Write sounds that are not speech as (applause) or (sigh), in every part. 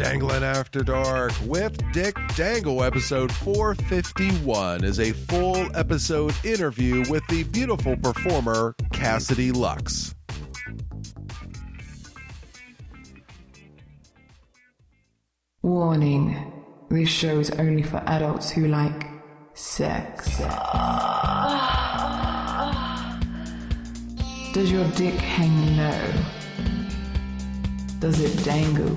Dangling After Dark with Dick Dangle, episode 451, is a full episode interview with the beautiful performer Cassidy Luxe. Warning this show is only for adults who like sex. Does your dick hang low? Does it dangle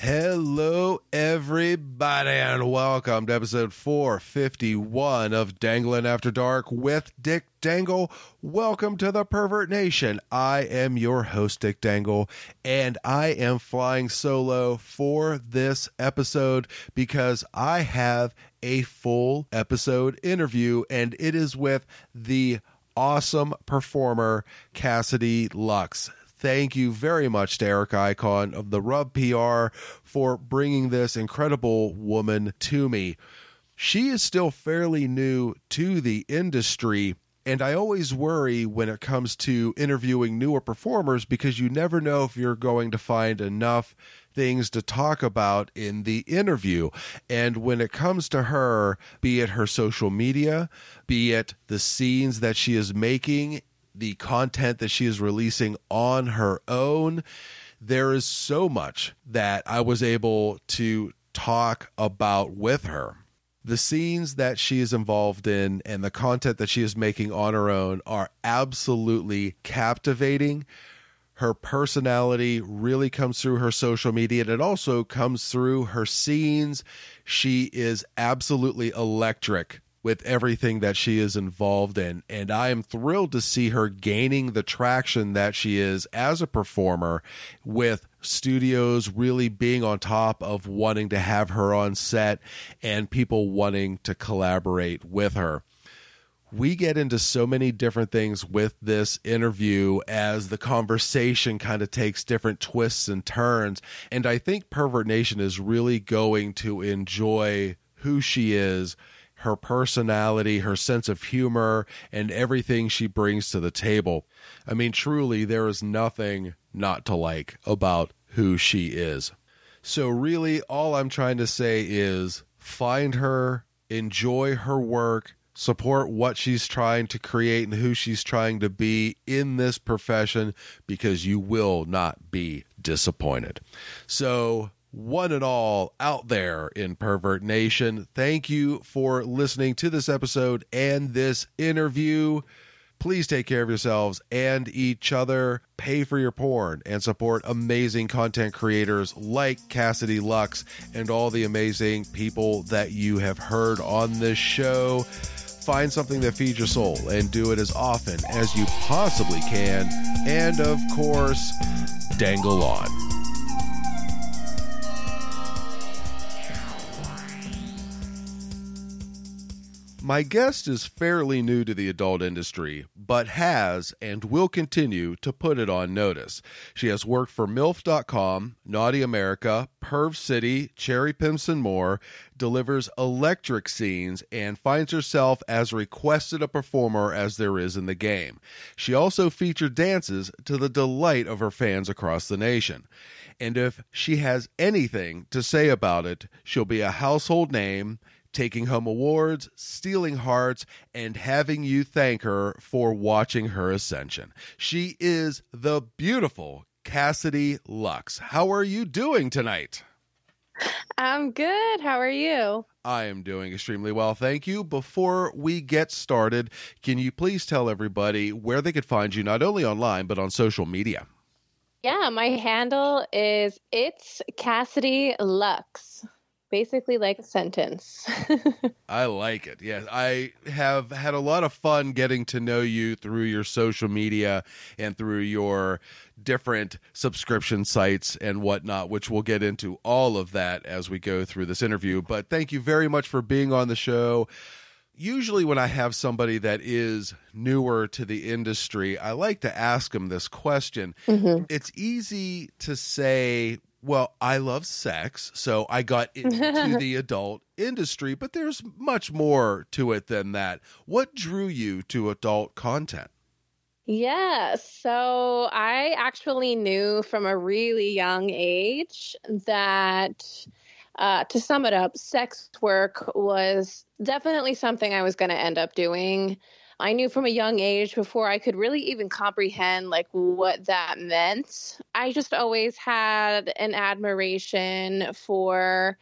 Hello, everybody, and welcome to episode 451 of Dangling After Dark with Dick Dangle. Welcome to the Pervert Nation. I am your host, Dick Dangle, and I am flying solo for this episode because I have a full episode interview, and it is with the awesome performer Cassidy Luxe thank you very much to Eric Icon of the Rub PR for bringing this incredible woman to me. She is still fairly new to the industry. And I always worry when it comes to interviewing newer performers because you never know if you're going to find enough things to talk about in the interview. And when it comes to her, be it her social media, be it the scenes that she is making the content that she is releasing on her own. There is so much that I was able to talk about with her. The scenes that she is involved in and the content that she is making on her own are absolutely captivating. Her personality really comes through her social media and it also comes through her scenes. She is absolutely electric with everything that she is involved in. And I am thrilled to see her gaining the traction that she is as a performer with studios really being on top of wanting to have her on set and people wanting to collaborate with her we get into so many different things with this interview as the conversation kind of takes different twists and turns. And I think Pervert Nation is really going to enjoy who she is her personality, her sense of humor, and everything she brings to the table. I mean, truly, there is nothing not to like about who she is. So, really, all I'm trying to say is find her, enjoy her work, support what she's trying to create and who she's trying to be in this profession because you will not be disappointed. So, one and all out there in Pervert Nation. Thank you for listening to this episode and this interview. Please take care of yourselves and each other. Pay for your porn and support amazing content creators like Cassidy Luxe and all the amazing people that you have heard on this show. Find something that feeds your soul and do it as often as you possibly can. And of course, dangle on. My guest is fairly new to the adult industry, but has and will continue to put it on notice. She has worked for MILF.com, Naughty America, Perv City, Cherry Pimps and more, delivers electric scenes, and finds herself as requested a performer as there is in the game. She also featured dances to the delight of her fans across the nation. And if she has anything to say about it, she'll be a household name taking home awards, stealing hearts, and having you thank her for watching her ascension. She is the beautiful Cassidy Luxe. How are you doing tonight? I'm good. How are you? I am doing extremely well, thank you. Before we get started, can you please tell everybody where they could find you, not only online, but on social media? Yeah, my handle is it's Cassidy Luxe. Basically like a sentence. (laughs) I like it. Yeah, I have had a lot of fun getting to know you through your social media and through your different subscription sites and whatnot, which we'll get into all of that as we go through this interview. But thank you very much for being on the show. Usually, when I have somebody that is newer to the industry, I like to ask them this question. hmm It's easy to say, well, I love sex, so I got (laughs) into the adult industry, but there's much more to it than that. What drew you to adult content? Yeah, so I actually knew from a really young age that, uh, to sum it up, sex work was definitely something I was going to end up doing. I knew from a young age before I could really even comprehend like what that meant. I just always had an admiration for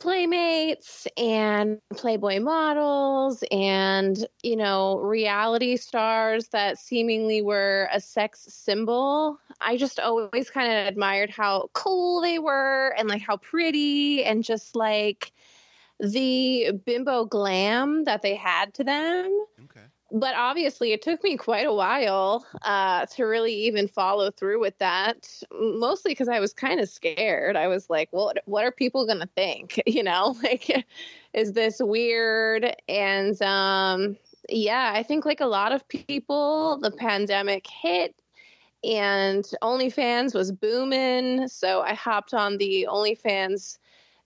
playmates and playboy models and you know reality stars that seemingly were a sex symbol i just always kind of admired how cool they were and like how pretty and just like the bimbo glam that they had to them. But obviously it took me quite a while uh, to really even follow through with that mostly because i was kind of scared i was like well what are people to think (laughs) you know like is this weird and um yeah i think like a lot of people the pandemic hit and OnlyFans was booming. So I hopped on the OnlyFans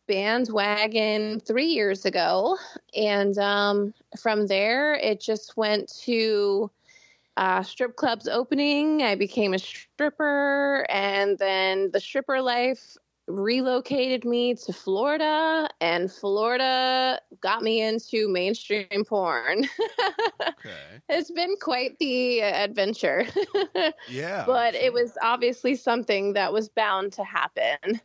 bandwagon three years ago. And um, from there, it just went to uh, strip clubs opening. I became a stripper. And then the stripper life relocated me to Florida. And Florida got me into mainstream porn. (laughs) Okay. it's been quite the adventure. (laughs) Yeah. but it was obviously something that was bound to happen.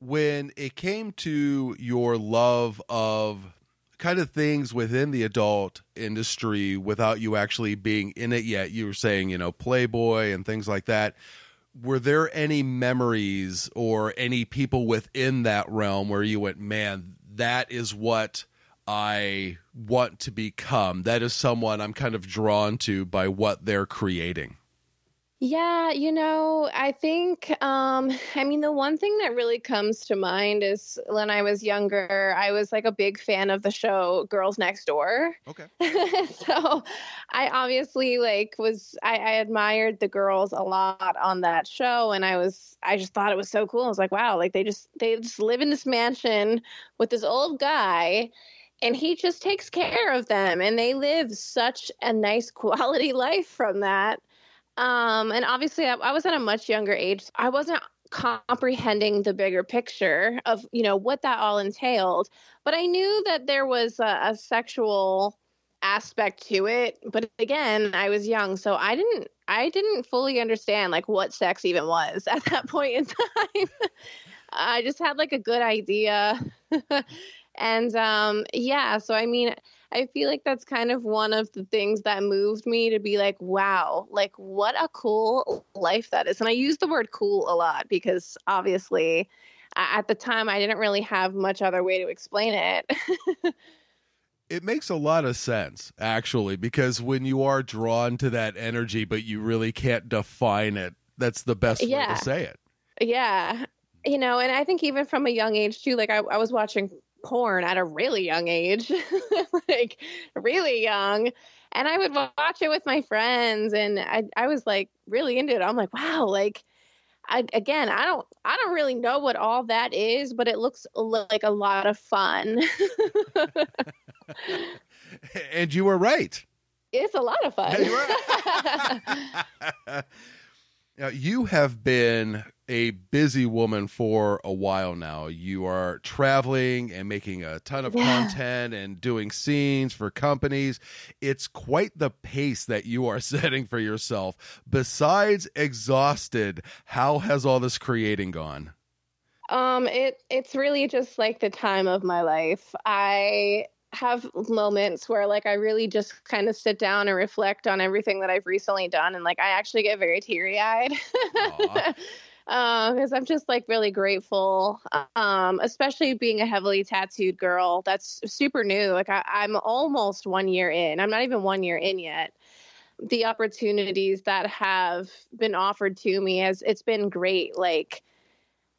When it came to your love of kind of things within the adult industry without you actually being in it yet, you were saying, you know, Playboy and things like that. Were there any memories or any people within that realm where you went, man, that is what I want to become? That is someone I'm kind of drawn to by what they're creating. Yeah, you know, I think, um, (laughs) I mean, the one thing that really comes to mind is when I was younger, I was like a big fan of the show Girls Next Door. Okay. (laughs) so I obviously like was, I, I admired the girls a lot on that show. And I was, I just thought it was so cool. I was like, wow, like they just, they just live in this mansion with this old guy and he just takes care of them and they live such a nice (laughs) quality life from that um, and obviously, I, I was at a much younger age. I wasn't comprehending the bigger picture of you know what that all entailed, but I knew that there was a, a sexual aspect to it. But again, I was young, so I didn't I didn't fully understand like what sex even was (laughs) at that point in time. (laughs) I just had like a good idea. (laughs) and um yeah, so I mean I feel like that's kind of one of the things that moved me to be like, wow, like what a cool life that is. And I use the word cool a lot because obviously at the time I didn't really have much other way to explain it. (laughs) It makes a lot of sense, actually, because when you are drawn to that energy, but you really can't define it, that's the best way to say it. yeah. You know, and I think even from a young age too, like I, I was watching porn at a really young age, (laughs) like really young. And I would watch it with my friends and I, I was like really into it. I'm like, wow, like I, again, I don't, I don't really know what all that is, but it looks like a lot of fun. (laughs) And you were right. it's a lot of fun. Yeah, (laughs) you were. now, you have been a busy woman for a while now. You are traveling and making a ton of Yeah. content and doing scenes for companies. It's quite the pace that you are (laughs) setting for yourself. Besides exhausted, how has all this creating gone? Um, it it's really just like the time of my life. I have moments where like I really just kind of sit down and reflect on everything that I've recently done and like I actually get very teary-eyed. (laughs) Because I'm just like really grateful, um, especially being a heavily tattooed girl. That's super new. Like I, I'm almost one year in. I'm not even one year in yet. The opportunities that have been offered to me has it's been great. Like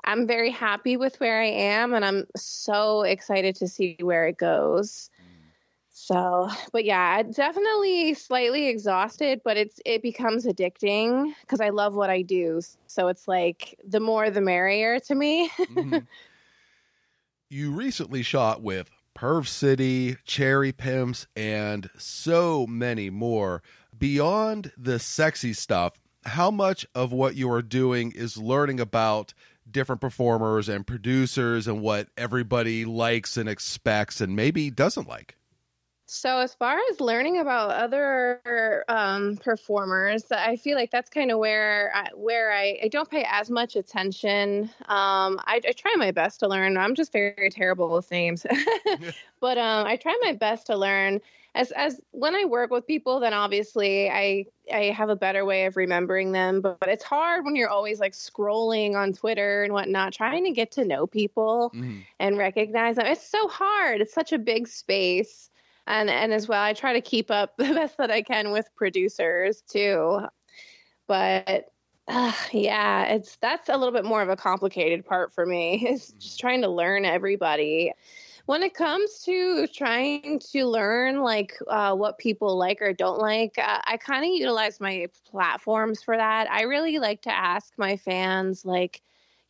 I'm very happy with where I am, and I'm so excited to see where it goes. So, but yeah, definitely slightly exhausted, but it's it becomes addicting because I love what I do. So it's like the more the merrier to me. (laughs) mm-hmm. You recently shot with Perv City, Cherry Pimps, and so many more. Beyond the sexy stuff, how much of what you are doing is learning about different performers and producers and what everybody likes and expects and maybe doesn't like? So as far as learning about other um, performers, I feel like that's kind of where I, where I, I, don't pay as much attention. Um, I, I, try my best to learn. I'm just very terrible with names, (laughs) (laughs) but um, I try my best to learn. As as when I work with people, then obviously I I have a better way of remembering them. But, but it's hard when you're always like scrolling on Twitter and whatnot, trying to get to know people mm-hmm. and recognize them. It's so hard. It's such a big space and and as well i try to keep up (laughs) the best that i can with producers too. But uh, yeah it's that's a little bit more of a complicated part for me (laughs) is just mm-hmm. trying to learn everybody. When it comes to trying to learn like uh, what people like or don't like uh, i kind of utilize my platforms for that. I really like to ask my fans like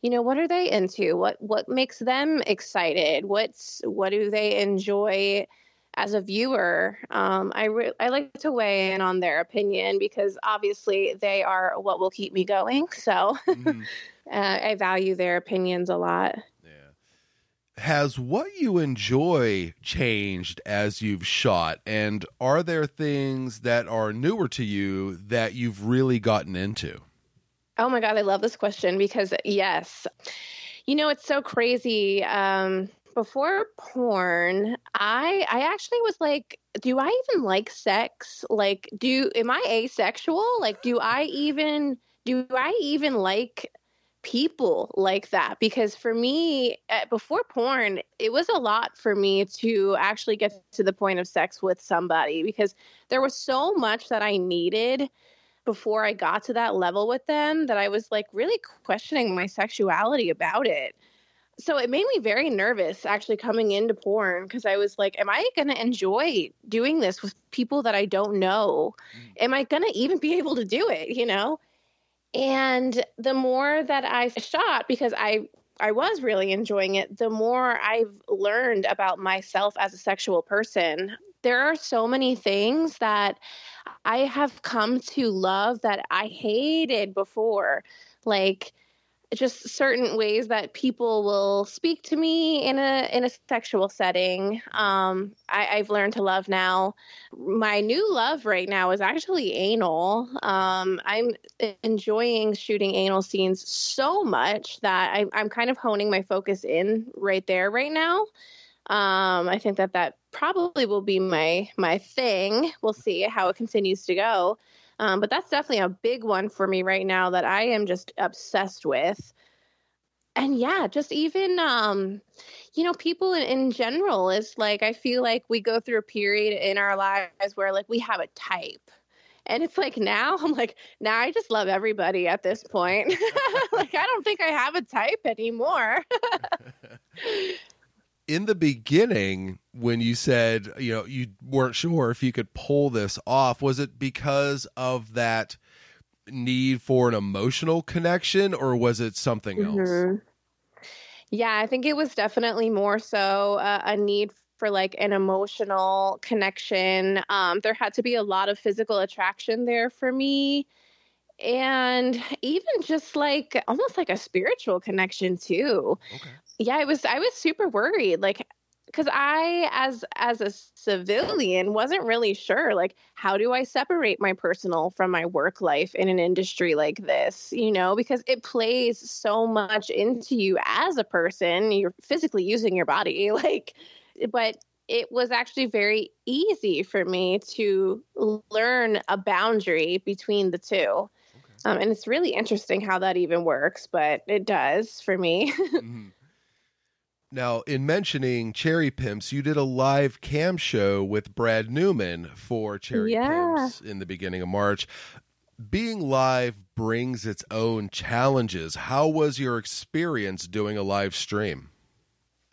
you know what are they into? What what makes them excited? What's what do they enjoy as a viewer, um, I re- I like to weigh in on their opinion because obviously they are what will keep me going. (laughs) So mm-hmm. uh, I value their opinions a lot. Yeah. Has what you enjoy changed as you've shot, and are there things that are newer to you that you've really gotten into? Oh my god, I love this question because yes, you know it's so crazy. Um, before porn, I I actually was like, do I even like sex? Like, do am I asexual? Like, do I even do I even like people like that? Because for me, before porn, it was a lot for me to actually get to the point of sex with somebody because there was so much that I needed before I got to that level with them that I was like really questioning my sexuality about it so it made me very nervous actually coming into porn because I was like, am I going to enjoy doing this with people that I don't know? Mm. Am I going to even be able to do it, you know? And the more that I shot because I I was really enjoying it, the more I've learned about myself as a sexual person. There are so many things that I have come to love that I hated before. Like just certain ways that people will speak to me in a in a sexual setting. Um, I, have learned to love now. My new love right now is actually anal. Um, I'm enjoying shooting anal scenes so much that I, I'm kind of honing my focus in right there right now. Um, I think that that probably will be my my thing. We'll see how it continues to go. Um, but that's definitely a big one for me right now that I am just obsessed with. And yeah, just even, um, you know, people in, in general is like, I feel like we go through a period in our lives where like we have a type. And it's like now (laughs) I'm like, now I just love everybody at this point. (laughs) like, I don't think I have a type anymore. (laughs) in the beginning when you said you know you weren't sure if you could pull this off was it because of that need for an emotional connection or was it something mm-hmm. else yeah i think it was definitely more so uh, a need for like an emotional connection. Um, there had to be a lot of physical attraction there for me. And even just like almost like a spiritual connection too. Okay yeah, it was I was super worried like cuz I as as a civilian wasn't really sure like how do I separate my personal from my work life in an industry like this, you know, because it plays so much into you as a person, you're physically using your body (laughs) like but it was actually very easy for me to learn a boundary between the two Um, and it's really interesting how that even works, but it does for me. (laughs) Mhm. Now, in mentioning Cherry Pimps, you did a live cam show with Brad Newman for Cherry Yeah. Pimps in the beginning of March. Being live brings its own challenges. How was your experience doing a live stream?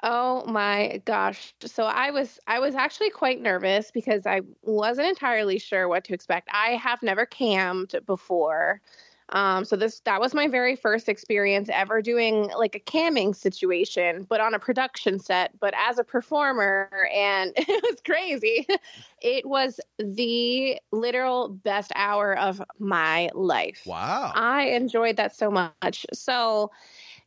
Oh my gosh. So I was I was actually quite nervous because I wasn't entirely sure what to expect. I have never cammed before. Um so this that was my very first experience ever doing like a camming situation, but on a production set, but as a performer and (laughs) it was crazy. It was the literal best hour of my life. Wow. I enjoyed that so much. So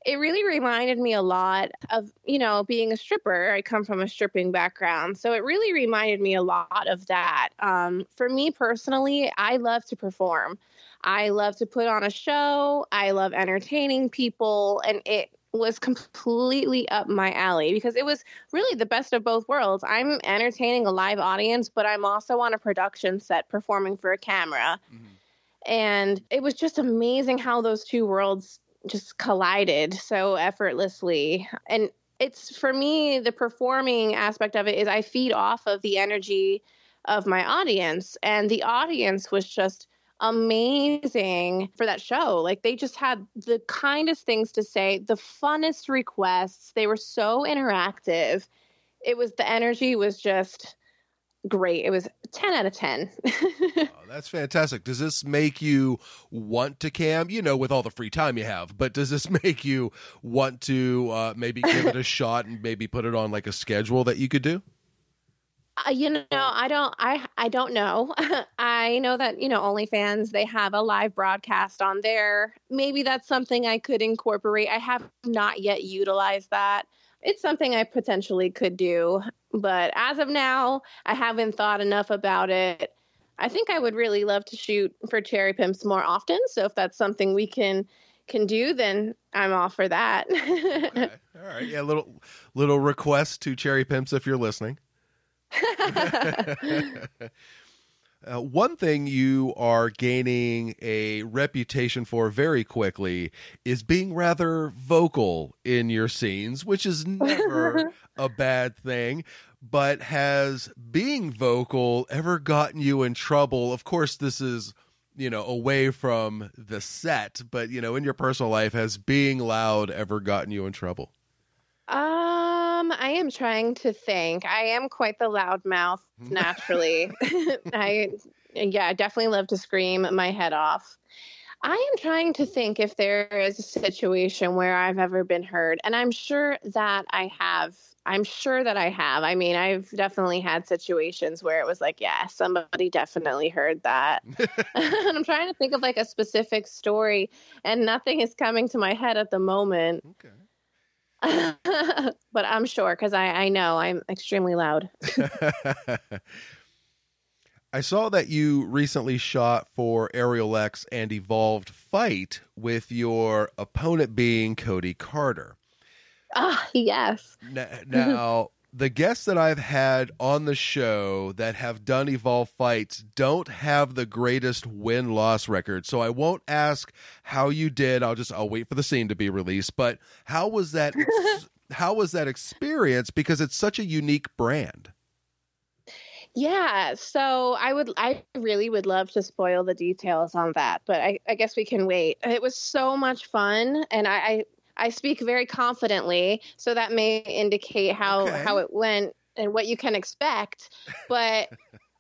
it really reminded me a lot of, you know, being a stripper. I come from a stripping background. So it really reminded me a lot of that. Um, for me personally, I love to perform. I love to put on a show. I love entertaining people. And it was completely up my alley because it was really the best of both worlds. I'm entertaining a live audience, but I'm also on a production set performing for a camera mm-hmm. and it was just amazing how those two worlds just collided so effortlessly and it's for me the performing aspect of it is i feed off of the energy of my audience and the audience was just amazing for that show like they just had the kindest things to say the funnest requests they were so interactive it was the energy was just great it was 10 out of 10 (laughs) Oh, that's fantastic. Does this make you want to cam? You know, with all the free time you have, but does this (laughs) make you want to uh, maybe give it a (laughs) shot and maybe put it on like a schedule that you could do? Uh, you know, I don't, I, I don't know. (laughs) I know that you know OnlyFans they have a live broadcast on there. Maybe that's something I could incorporate. I have not yet utilized that. It's something I potentially could do, but as of now, I haven't thought enough about it. I think I would really love to shoot for Cherry Pimps more often. So if that's something we can can do, then I'm all for that. (laughs) Okay. All right. Yeah, little little request to Cherry Pimps if you're listening. (laughs) Uh, one thing you are gaining a reputation for very quickly is being rather vocal in your scenes, which is never (laughs) a bad thing. But has being vocal ever gotten you in trouble? Of course, this is, you know, away from the set, but, you know, in your personal life, has being loud ever gotten you in trouble? Um, I am trying to think. I am quite the loud mouth (laughs) naturally. (laughs) I yeah, I definitely love to scream my head off. I am trying to think if there is a situation where I've ever been heard, and I'm sure that I have. I'm sure that I have. I mean, I've definitely had situations where it was like, yeah, somebody definitely heard that. and (laughs) I'm trying to think of like a specific story, and nothing is coming to my head at the moment. Okay. (laughs) but I'm sure because I, I know I'm extremely loud. (laughs) (laughs) I saw that you recently shot for Aerial X and Evolved Fight with your opponent being Cody Carter. Ah, yes. N- Now, the guests that I've had on the show that have done Evolved Fights don't have the greatest win loss record. So I won't ask how you did. I'll just I'll wait for the scene to be released. But how was that ex- (laughs) how was that experience because it's such a unique brand? Yeah. So I would, I really would love to spoil the details on that, but I, I guess we can wait. It was so much fun, and I, I, I speak very confidently, so that may indicate how Okay. how it went and what you can expect. But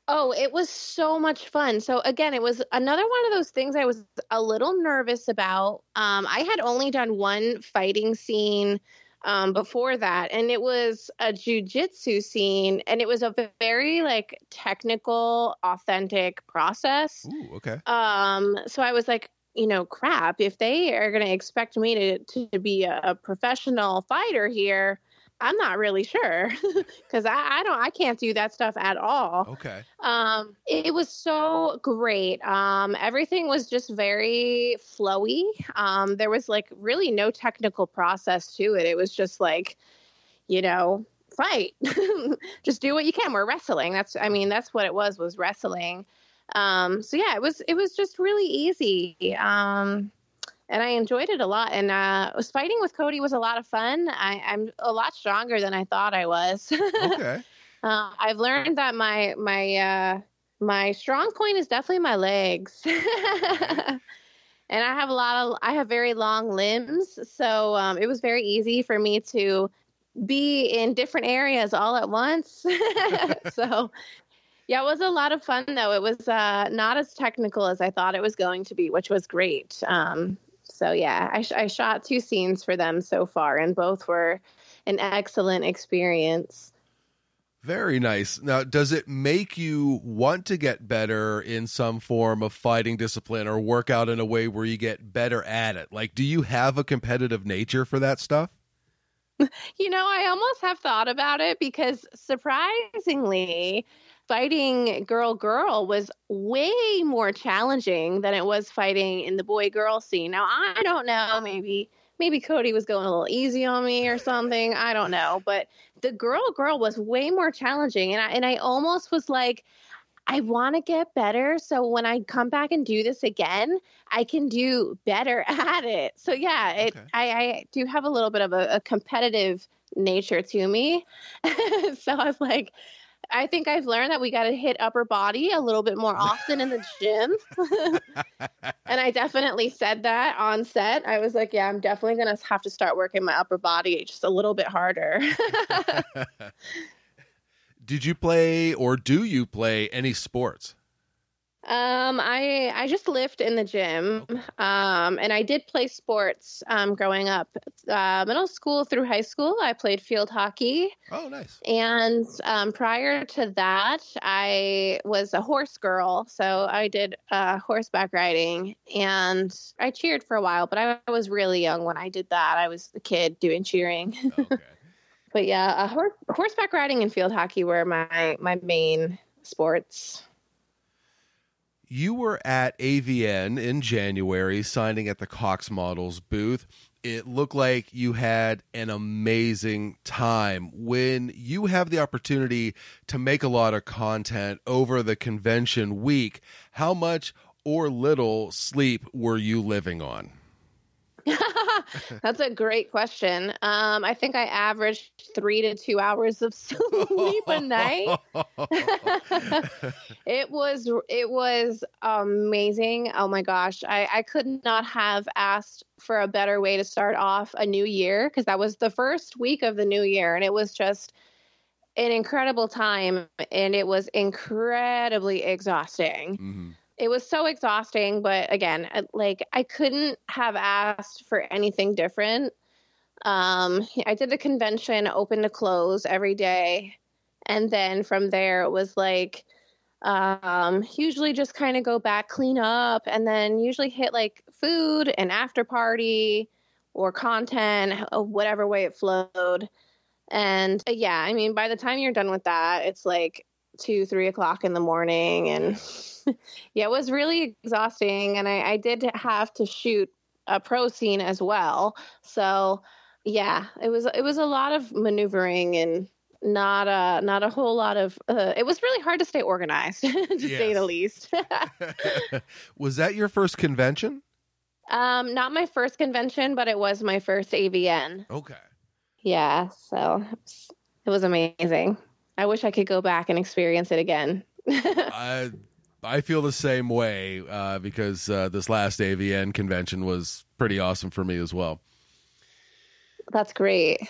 oh, it was so much fun. So again, it was another one of those things I was a little nervous about. Um, I had only done one fighting scene um, before that, and it was a jujitsu scene, and it was a very like technical, authentic process. Ooh, okay. Um, so I was like, you know, crap, if they are going to expect me to, to be a, a professional fighter here, I'm not really sure (laughs) because I, I don't, I can't do that stuff at all. Okay. Um, it was so great. Um, everything was just very flowy. Um, there was like really no technical process to it. It was just like, you know, fight. (laughs) just do what you can. We're wrestling. That's, I mean, that's what it was, was wrestling. Um, so yeah, it was it was just really easy. Um, and I enjoyed it a lot. And uh, was fighting with Cody was a lot of fun. I, I'm a lot stronger than I thought I was. (laughs) Okay. uh, I've learned that my my uh, my strong point is definitely my legs. (laughs) and I have a lot of I have very long limbs, so um, it was very easy for me to be in different areas all at once. (laughs) so yeah, it was a lot of fun though. It was uh, not as technical as I thought it was going to be, which was great. Um, so yeah, I, sh- I shot two scenes for them so far, and both were an excellent experience. Very nice. Now, does it make you want to get better in some form of fighting discipline or work out in a way where you get better at it? Like, do you have a competitive nature for that stuff? (laughs) You know, I almost have thought about it because surprisingly, fighting girl girl was way more challenging than it was fighting in the boy girl scene. Now, I don't know, maybe maybe Cody was going a little easy on me or something. I don't know, but the girl girl was way more challenging and I and I almost was like I want to get better so when I come back and do this again, I can do better (laughs) at it. So yeah, it Okay. I, I do have a little bit of a, a competitive nature to me. (laughs) so I was like I think I've learned that we got to hit upper body a little bit more often in the gym. (laughs) and I definitely said that on set. I was like, yeah, I'm definitely going to have to start working my upper body just a little bit harder. (laughs) (laughs) Did you play or do you play any sports? Um, I I just lift in the gym. Um, and I did play sports um, growing up. Uh, middle school through high school, I played field hockey. Oh, nice. And um, prior to that, I was a horse girl. So I did uh, horseback riding and I cheered for a while, but I was really young when I did that. I was a kid doing cheering. (laughs) Okay. but yeah, uh, hor- horseback riding and field hockey were my, my main sports. You were at AVN in January signing at the Cox Models booth. It looked like you had an amazing time. When you have the opportunity to make a lot of content over the convention week, how much or little sleep were you living on? (laughs) That's a great question. Um, I think I averaged three to two hours of (laughs) sleep a night. (laughs) it was it was amazing. Oh my gosh, I I could not have asked for a better way to start off a new year because that was the first week of the new year, and it was just an incredible time, and it was incredibly exhausting Mhm. It was so exhausting but again like i couldn't have asked for anything different. Um i did the convention open to close every day. And then from there it was like um usually just kind of go back clean up and then usually hit like food and after party or content whatever way it flowed. And uh, yeah i mean by the time you're done with that it's like two three o'clock in the morning and (laughs) yeah, it was really exhausting, and I, I did have to shoot a pro scene as well. So yeah, it was it was a lot of maneuvering and not a not a whole lot of. Uh, it was really hard to stay organized, (laughs) to say the least. (laughs) was that your first convention? um, not my first convention, but it was my first AVN. Okay. Yeah, so it was amazing. I wish I could go back and experience it again. (laughs) I I feel the same way uh, because uh, this last AVN convention was pretty awesome for me as well. That's great.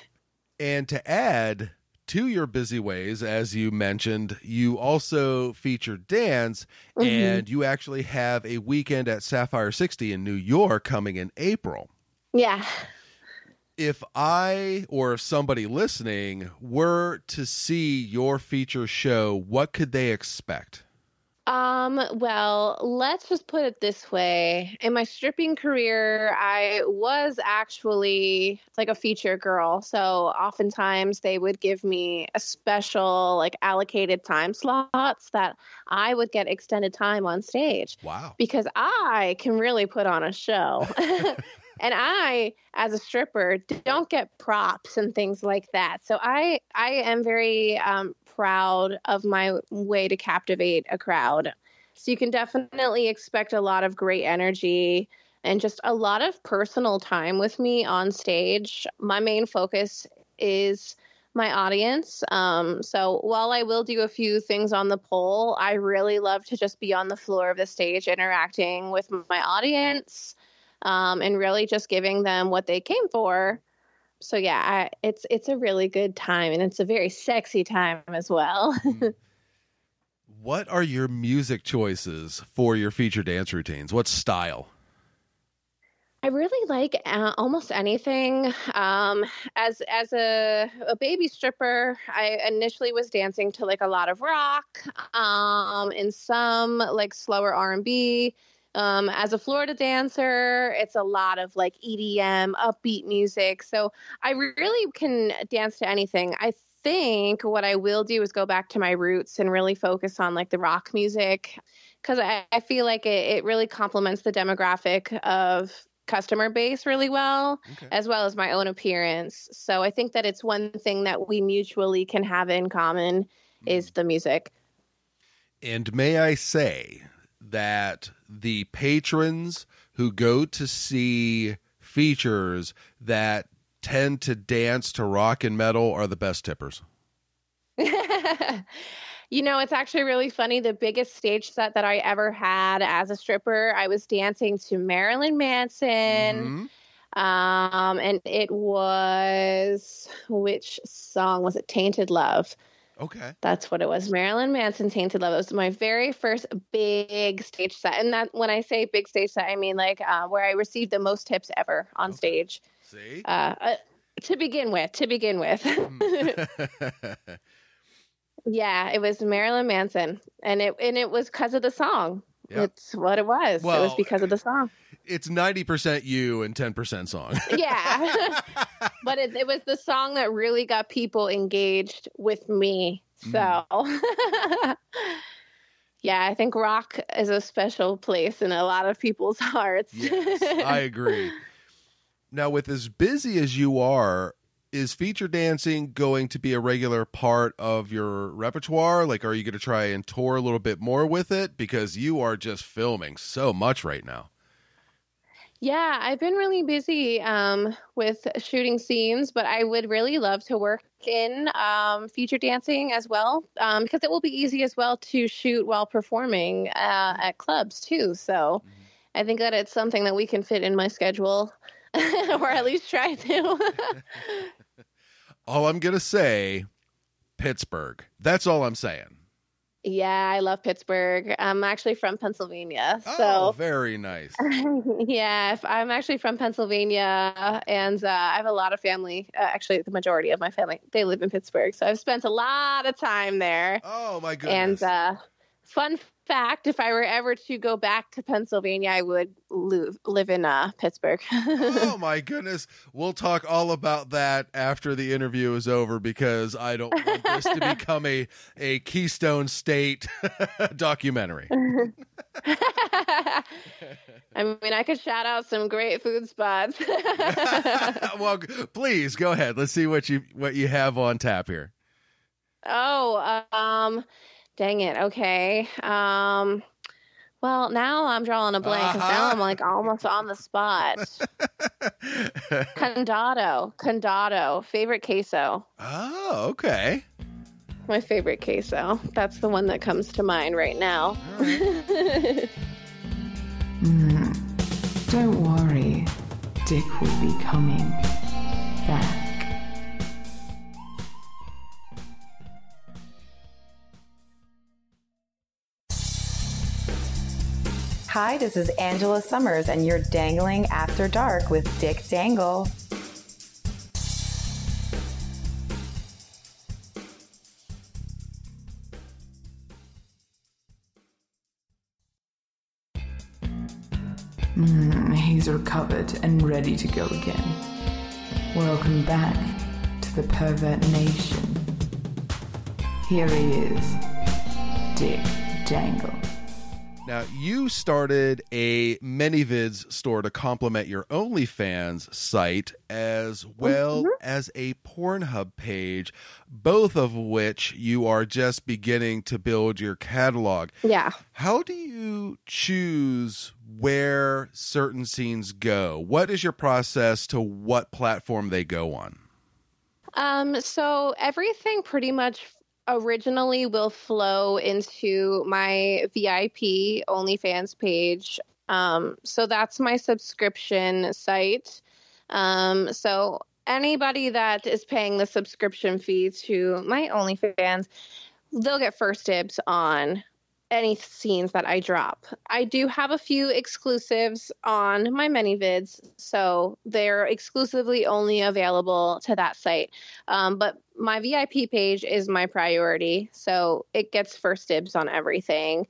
And to add to your busy ways, as you mentioned, you also feature dance, Mhm. and you actually have a weekend at Sapphire 60 in New York coming in April. Yeah. If I or if somebody listening were to see your feature show, what could they expect? Um, well, let's just put it this way. In my stripping career, I was actually like a feature girl. So oftentimes they would give me a special, like allocated time slots that I would get extended time on stage Wow. because I can really put on a show. (laughs) and I, as a stripper, don't get props and things like that. So I, I am very um, proud of my way to captivate a crowd. So you can definitely expect a lot of great energy and just a lot of personal time with me on stage. My main focus is my audience. Um, so while I will do a few things on the pole, I really love to just be on the floor of the stage interacting with my audience um, and really just giving them what they came for. So yeah, I, it's it's a really good time and it's a very sexy time as well. (laughs) what are your music choices for your feature dance routines? What style? I really like uh, almost anything. Um, as as a, a baby stripper, I initially was dancing to like a lot of rock, um, and some like slower R and B. Um, as a Florida dancer, it's a lot of like EDM, upbeat music. So I really can dance to anything. I think what I will do is go back to my roots and really focus on like the rock music because I, I, feel like it, it really complements the demographic of customer base really well, okay. as well as my own appearance. So I think that it's one thing that we mutually can have in common mm-hmm. is the music. And may I say that the patrons who go to see features that tend to dance to rock and metal are the best tippers. (laughs) You know, it's actually really funny. The biggest stage set that I ever had as a stripper, I was dancing to Marilyn Manson. Mm-hmm. Um, and it was which song was it? Tainted Love. Okay. That's what it was. Marilyn Manson Tainted Love. It was my very first big stage set. And that when I say big stage set, I mean like uh, where I received the most tips ever on okay. stage. See? Uh, uh, to begin with, to begin with. Hmm. (laughs) (laughs) Yeah, it was Marilyn Manson, and it and it was because of the song. Yep. It's what it was. Well, it was because of the song. It's ninety percent you and ten percent song. (laughs) yeah, (laughs) but it, it, was the song that really got people engaged with me. So, mm. (laughs) yeah, I think rock is a special place in a lot of people's hearts. yes, I agree. Now, with as busy as you are, is feature dancing going to be a regular part of your repertoire? Like, are you going to try and tour a little bit more with it? Because you are just filming so much right now. Yeah, I've been really busy um, with shooting scenes, but I would really love to work in um, feature dancing as well um, because it will be easy as well to shoot while performing uh, at clubs too. So mm-hmm. I think that it's something that we can fit in my schedule (laughs) or at least try to. (laughs) all I'm going to say Pittsburgh. That's all I'm saying. Yeah, I love Pittsburgh. I'm actually from Pennsylvania. Oh, so very nice. (laughs) yeah, I'm actually from Pennsylvania, and uh, I have a lot of family. Uh, actually, the majority of my family they live in Pittsburgh, so I've spent a lot of time there. Oh my goodness! And uh, fun fact, if I were ever to go back to Pennsylvania, I would live, live in uh, Pittsburgh. (laughs) oh my goodness. We'll talk all about that after the interview is over because I don't want this to (laughs) become a, a Keystone State (laughs) documentary. I mean, I could shout out some great food spots. well, please go ahead. Let's see what you what you have on tap here. Oh, um, Dang it. Okay. Um, well, now I'm drawing a blank because uh-huh. now I'm like almost on the spot. (laughs) Condado, Condado, favorite queso. Oh, okay. My favorite queso. That's the one that comes to mind right now. (laughs) mm, don't worry, Dick will be coming back. Hi, this is Angela Summers, and you're dangling after dark with Dick Dangle. Mm, he's recovered and ready to go again. Welcome back to the Pervert Nation. Here he is, Dick Dangle. Now, you started a ManyVids store to complement your OnlyFans site as well as a Pornhub page, both of which you are just beginning to build your catalog. Yeah. How do you choose where certain scenes go? What is your process to what platform they go on? Um, so everything pretty much originally will flow into my VIP OnlyFans page. Um, so that's my subscription site. Um, so anybody that is paying the subscription fee to my OnlyFans, they'll get first dibs on any scenes that I drop. I do have a few exclusives on my ManyVids, so they're exclusively only available to that site. Um, but my VIP page is my priority, so it gets first dibs on everything.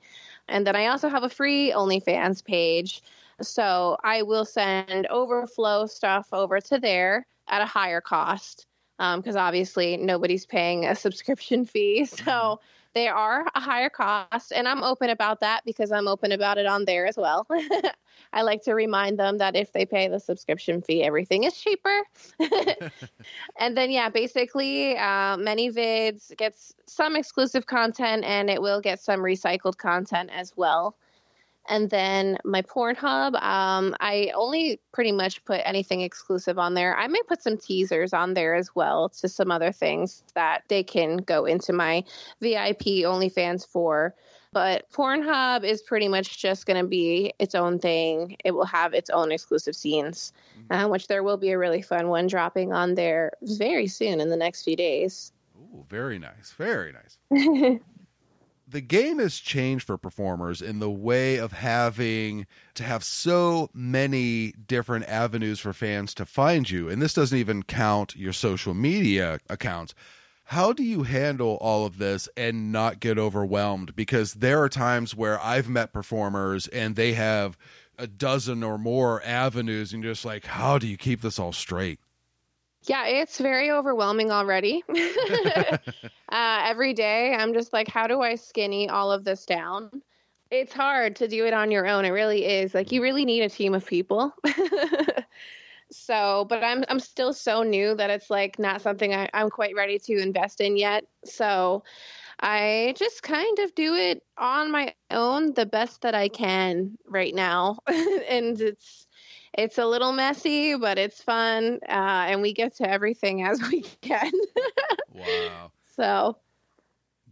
And then I also have a free OnlyFans page, so I will send overflow stuff over to there at a higher cost because um, obviously nobody's paying a (laughs) subscription fee. So they are a higher cost, and I'm open about that because I'm open about it on there as well. (laughs) I like to remind them that if they pay the subscription fee, everything is cheaper. (laughs) and then, yeah, basically, uh, ManyVids gets some exclusive content and it will get some recycled content as well. And then my Pornhub, um, I only pretty much put anything exclusive on there. I may put some teasers on there as well to some other things that they can go into my VIP OnlyFans for. But Pornhub is pretty much just going to be its own thing. It will have its own exclusive scenes, uh, which there will be a really fun one dropping on there very soon in the next few days. Ooh, very nice. Very nice. (laughs) the game has changed for performers in the way of having to have so many different avenues for fans to find you. And this doesn't even count your social media accounts. How do you handle all of this and not get overwhelmed? Because there are times where I've met performers and they have a dozen or more avenues, and you're just like, how do you keep this all straight? Yeah, it's very overwhelming already. (laughs) uh, every day, I'm just like, how do I skinny all of this down? It's hard to do it on your own. It really is. Like, you really need a team of people. (laughs) so, but I'm I'm still so new that it's like not something I, I'm quite ready to invest in yet. So, I just kind of do it on my own the best that I can right now, (laughs) and it's it's a little messy, but it's fun, uh, and we get to everything as (laughs) we can. wow. So,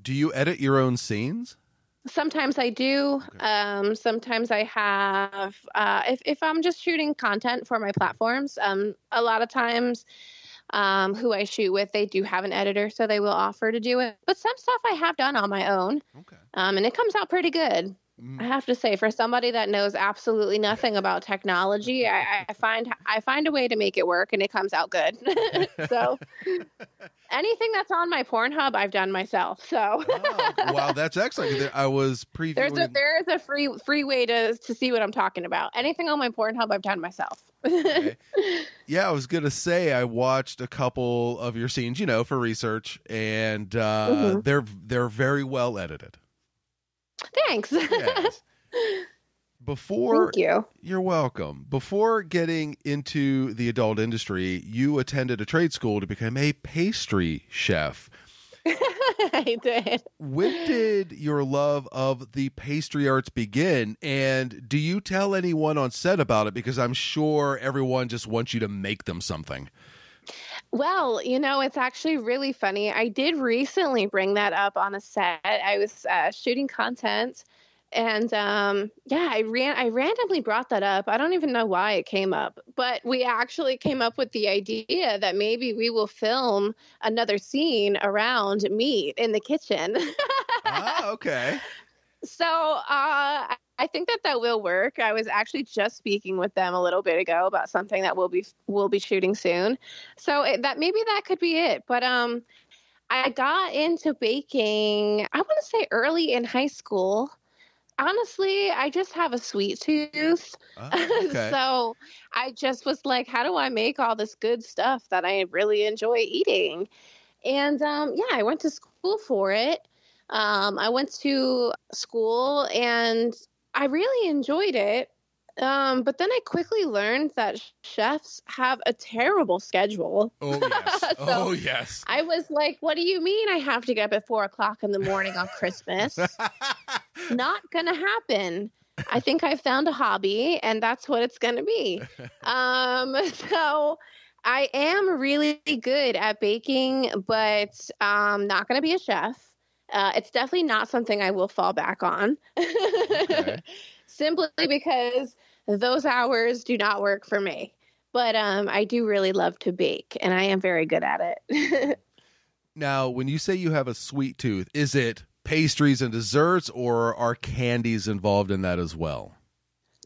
do you edit your own scenes? Sometimes I do. Okay. Um, sometimes I have. Uh, if if I'm just shooting content for my platforms, um, a lot of times. Um, who I shoot with, they do have an editor, so they will offer to do it. But some stuff I have done on my own, okay. um, and it comes out pretty good. I have to say, for somebody that knows absolutely nothing about technology, I, I, find I find a way to make it work, and it comes out good. (laughs) so, (laughs) anything that's on my Pornhub, I've done myself. So, oh, wow, that's excellent. I was previewing. There's a there is a free free way to to see what I'm talking about. Anything on my Pornhub, I've done myself. okay. (laughs) Yeah, I was gonna say I watched a couple of your scenes, you know, for research, and uh, mm-hmm. they're they're very well edited. Thanks. yes. (laughs) Before Thank you. You're welcome. Before getting into the adult industry, you attended a trade school to become a pastry chef. (laughs) I did. When did your love of the pastry arts begin? And do you tell anyone on set about it? Because I'm sure everyone just wants you to make them something. Well, you know, it's actually really funny. I did recently bring that up on a set. I was uh, shooting content, and um, yeah, I ran. I randomly brought that up. I don't even know why it came up, but we actually came up with the idea that maybe we will film another scene around meat in the kitchen. (laughs) ah, okay. So uh, I think that that will work. I was actually just speaking with them a little bit ago about something that we'll be we'll be shooting soon. So it, that maybe that could be it. But um, I got into baking. I want to say early in high school. Honestly, I just have a sweet tooth. Oh, (laughs) okay. so I just was like, how do I make all this good stuff that I really enjoy eating? And um, yeah, I went to school for it. Um, I went to school and I really enjoyed it. Um, but then I quickly learned that chefs have a terrible schedule. Oh yes. (laughs) So- oh yes. I was like, what do you mean I have to get up at four o'clock in the morning on Christmas? (laughs) Not gonna happen. I think I found a hobby and that's what it's gonna be. (laughs) Um, so I am really good at baking, but um not gonna be a chef. Uh, it's definitely not something I will fall back on. Okay. (laughs) Simply because those hours do not work for me. But um, I do really love to bake and I am very good at it. (laughs) Now, when you say you have a sweet tooth, is it pastries and desserts or are candies involved in that as well?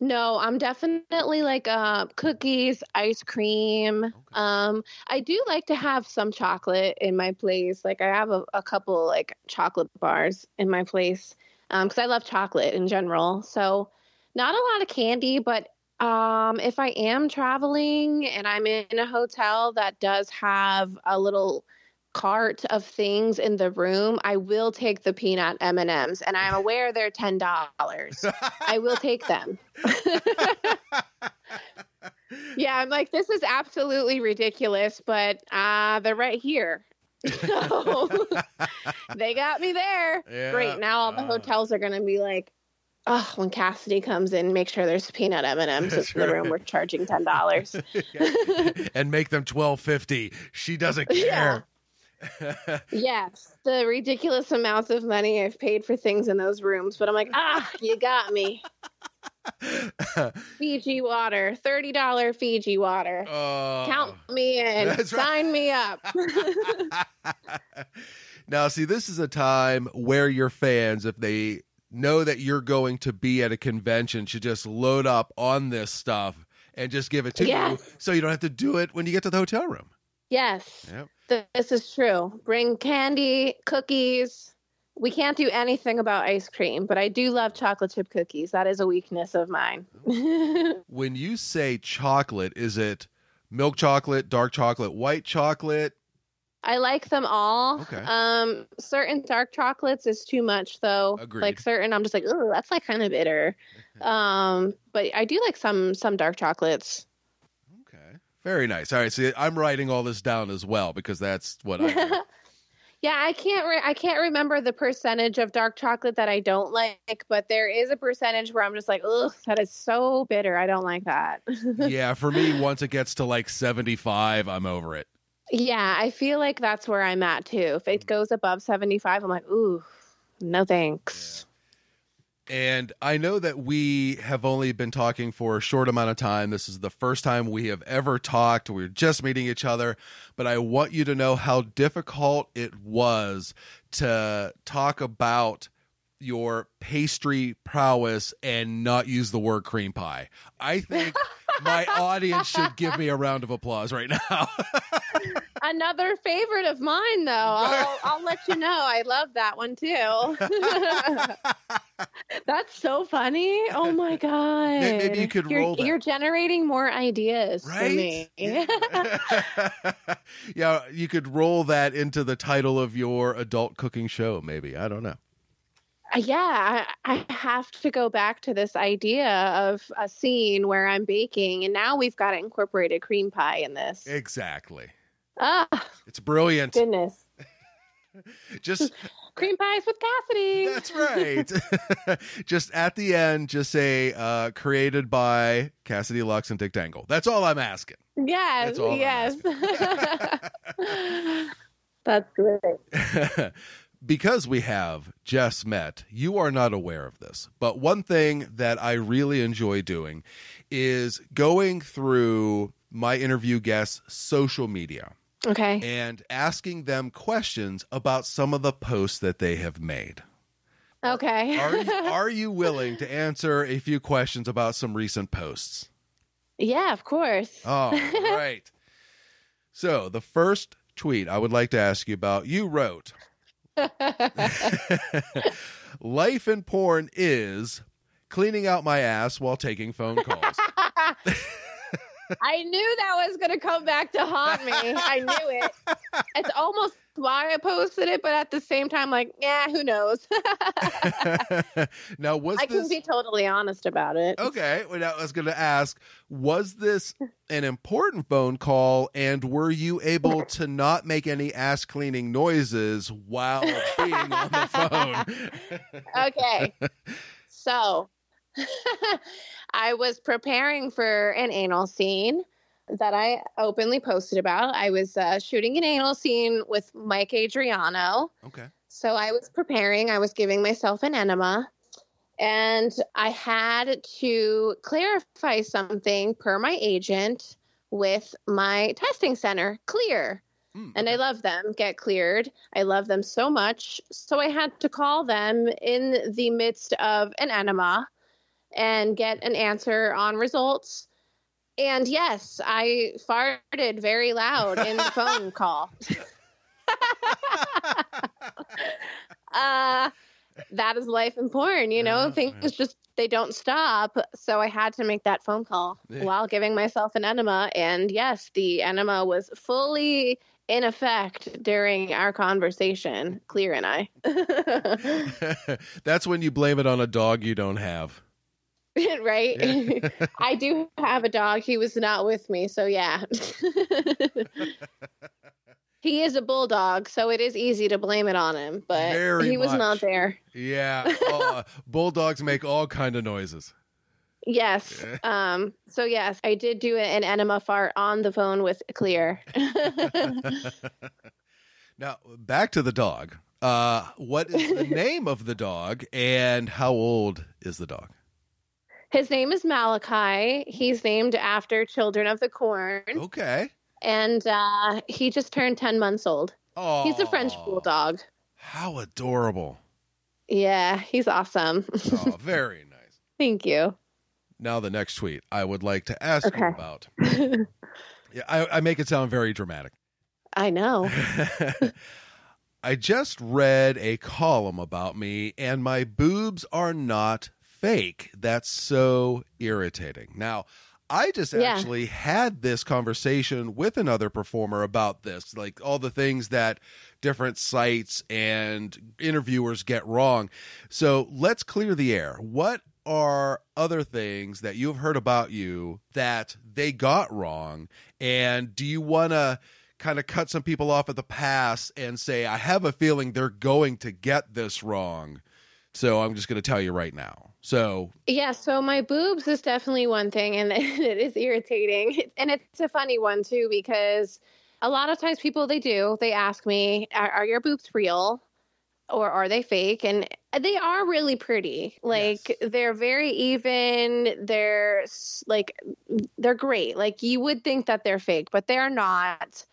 No, I'm definitely like uh, cookies, ice cream. Um, I do like to have some chocolate in my place. Like I have a, a couple like chocolate bars in my place because I love chocolate in general. So not a lot of candy, but um, if I am traveling and I'm in a hotel that does have a little cart of things in the room, I will take the peanut M and M's, and I'm aware they're ten dollars. I will take them. (laughs) yeah, I'm like, this is absolutely ridiculous, but uh, they're right here. So (laughs) they got me there. Yeah. Great. Now all the hotels are going to be like, oh, when Cassidy comes in, make sure there's peanut M and M's in the room. We're charging ten dollars. (laughs) and make them twelve fifty. She doesn't Yeah. care. Yes, the ridiculous amounts of money I've paid for things in those rooms, but I'm like, ah, you got me. (laughs) Fiji water, thirty dollar Fiji water. Oh. Count me in. Right. Sign me up. (laughs) now, see, this is a time where your fans, if they know that you're going to be at a convention, should just load up on this stuff and just give it to you so you don't have to do it when you get to the hotel room. yes, Yep. Th- this is true. Bring candy, cookies. We can't do anything about ice cream, but I do love chocolate chip cookies. That is a weakness of mine. (laughs) When you say chocolate, is it milk chocolate, dark chocolate, white chocolate? I like them all. Okay. Um, certain dark chocolates is too much though. Agreed. Like certain, I'm just like, oh, that's like kind of bitter. (laughs) um, but I do like some some dark chocolates. Very nice. All right. See, I'm writing all this down as well because that's what I. (laughs) Yeah, I can't re- I can't remember the percentage of dark chocolate that I don't like, but there is a percentage where I'm just like, ugh, that is so bitter. I don't like that. (laughs) yeah, for me, once it gets to like 75, I'm over it. yeah, I feel like that's where I'm at too. If it mm. goes above 75, I'm like, ooh, no thanks. And I know that we have only been talking for a short amount of time. This is the first time we have ever talked. We're just meeting each other, but I want you to know how difficult it was to talk about your pastry prowess and not use the word cream pie. I think (laughs) my audience should give me a round of applause right now. (laughs) Another favorite of mine, though. I'll, I'll let you know. I love that one too. (laughs) That's so funny. Oh my god! Maybe you could you're, roll that. You're generating more ideas for right? me. (laughs) yeah, you could roll that into the title of your adult cooking show, maybe. I don't know. Yeah, I, I have to go back to this idea of a scene where I'm baking, and now we've got incorporated cream pie in this. Exactly. Ah, It's brilliant. goodness. (laughs) Just (laughs) Cream pies with Cassidy. that's right. (laughs) just at the end, just say uh, created by Cassidy Luxe and Dick Dangle. That's all I'm asking. Yes, That's all I'm yes. That's great. Because we have just met, you are not aware of this. But one thing that I really enjoy doing is going through my interview guests' social media Okay. and asking them questions about some of the posts that they have made. Okay. Are you, (laughs) are you willing to answer a few questions about some recent posts? yeah, of course. All (laughs) right. So, the first tweet I would like to ask you about, you wrote (laughs) Life in porn is cleaning out my ass while taking phone calls. (laughs) (laughs) I knew that was going to come back to haunt me. I knew it. It's almost why I posted it, but at the same time, like, yeah, who knows? (laughs) now, was I this can be totally honest about it. okay? Well, I was going to ask, was this an important phone call, and were you able (laughs) to not make any ass cleaning noises while being on the phone? (laughs) okay. So I was preparing for an anal scene that I openly posted about. I was uh, shooting an anal scene with Mike Adriano. okay. So I was preparing, I was giving myself an enema, and I had to clarify something per my agent with my testing center, Clear. Mm, And I love them, get cleared. I love them so much. So I had to call them in the midst of an enema and get an answer on results. And yes, I farted very loud in the phone (laughs) call. (laughs) uh, that is life in porn, you know, Yeah, things yeah. just they don't stop. So I had to make that phone call Yeah. while giving myself an enema. And yes, the enema was fully in effect during our conversation, Clear and I. (laughs) That's when you blame it on a dog you don't have. (laughs) right? Yeah. (laughs) I do have a dog. He was not with me, so yeah. (laughs) he is a bulldog, so it is easy to blame it on him, but Very he was not there. Yeah, uh, bulldogs make all kind of noises. Yes. Um so yes, I did do an enema fart on the phone with Clear. Now, back to the dog. Uh, what is the name of the dog, and how old is the dog? His name is Malachi. He's named after Children of the Corn, Okay. and uh, he just turned 10 months old. Oh, He's a French bulldog. How adorable! Yeah, he's awesome. Oh, (laughs) very nice. Thank you. Now, the next tweet I would like to ask you about. Yeah, I, I make it sound very dramatic. (laughs) I know. (laughs) I just read a column about me, and my boobs are not fake. That's so irritating. Now, I just Yeah. actually had this conversation with another performer about this, like all the things that different sites and interviewers get wrong. So let's clear the air. What are other things that you've heard about you that they got wrong? And do you want to kind of cut some people off at the pass and say, I have a feeling they're going to get this wrong? So I'm just going to tell you right now. So, Yeah, so my boobs is definitely one thing, and (laughs) it is irritating. And it's a funny one, too, because a lot of times people, they do, they ask me, are, are your boobs real or are they fake? And they are really pretty. Like, Yes. they're very even. They're like, they're great. Like, you would think that they're fake, but they're not.